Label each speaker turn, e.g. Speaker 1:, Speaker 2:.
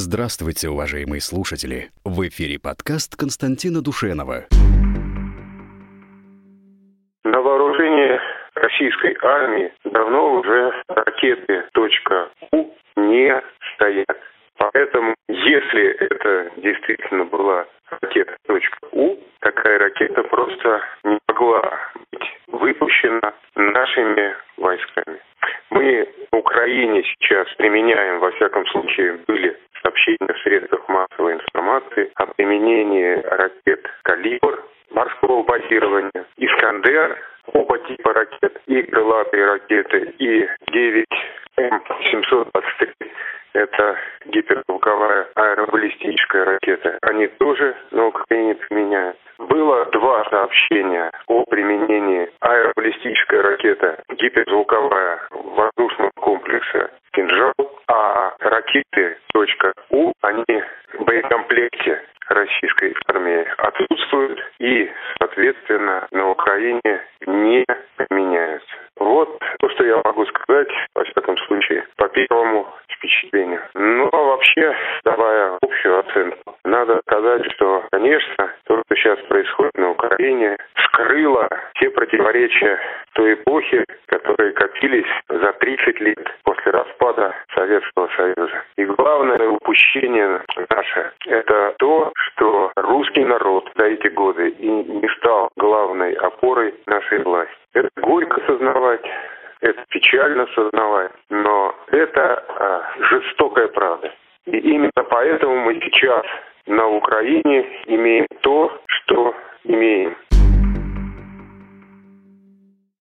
Speaker 1: Здравствуйте, уважаемые слушатели! В эфире подкаст Константина Душенова.
Speaker 2: На вооружении российской армии давно уже ракеты .у не стоят. Поэтому, если это действительно была ракета .у, такая ракета просто не могла быть выпущена нашими войсками. Мы в Украине сейчас применяем, во всяком случае, были сообщения в средствах массовой информации о применении ракет «Калибр» морского базирования, «Искандер», оба типа ракет, и крылатые ракеты, и 9М723 это гиперзвуковая аэробаллистическая ракета. Они тоже на Украине применяют. Было два сообщения о применении аэробаллистической ракеты гиперзвуковая воздушного комплекса «Кинжал», а ракеты .У, они боекомплекте российской армии отсутствуют и, соответственно, на Украине не применяются. Вот то, что я могу сказать, во всяком случае, по первому впечатлению. Ну, а вообще, давая общую оценку, надо сказать, что, конечно, то, что сейчас происходит на Украине, скрыло те противоречия той эпохи, которые копились за 30 лет после распада Советского Союза. И главное упущение наше – это то, что русский народ за эти годы и не стал главной опорой нашей власти. Это горько сознавать, это печально сознавать, но это а, жестокая правда. И именно поэтому мы сейчас на Украине имеем то, что имеем.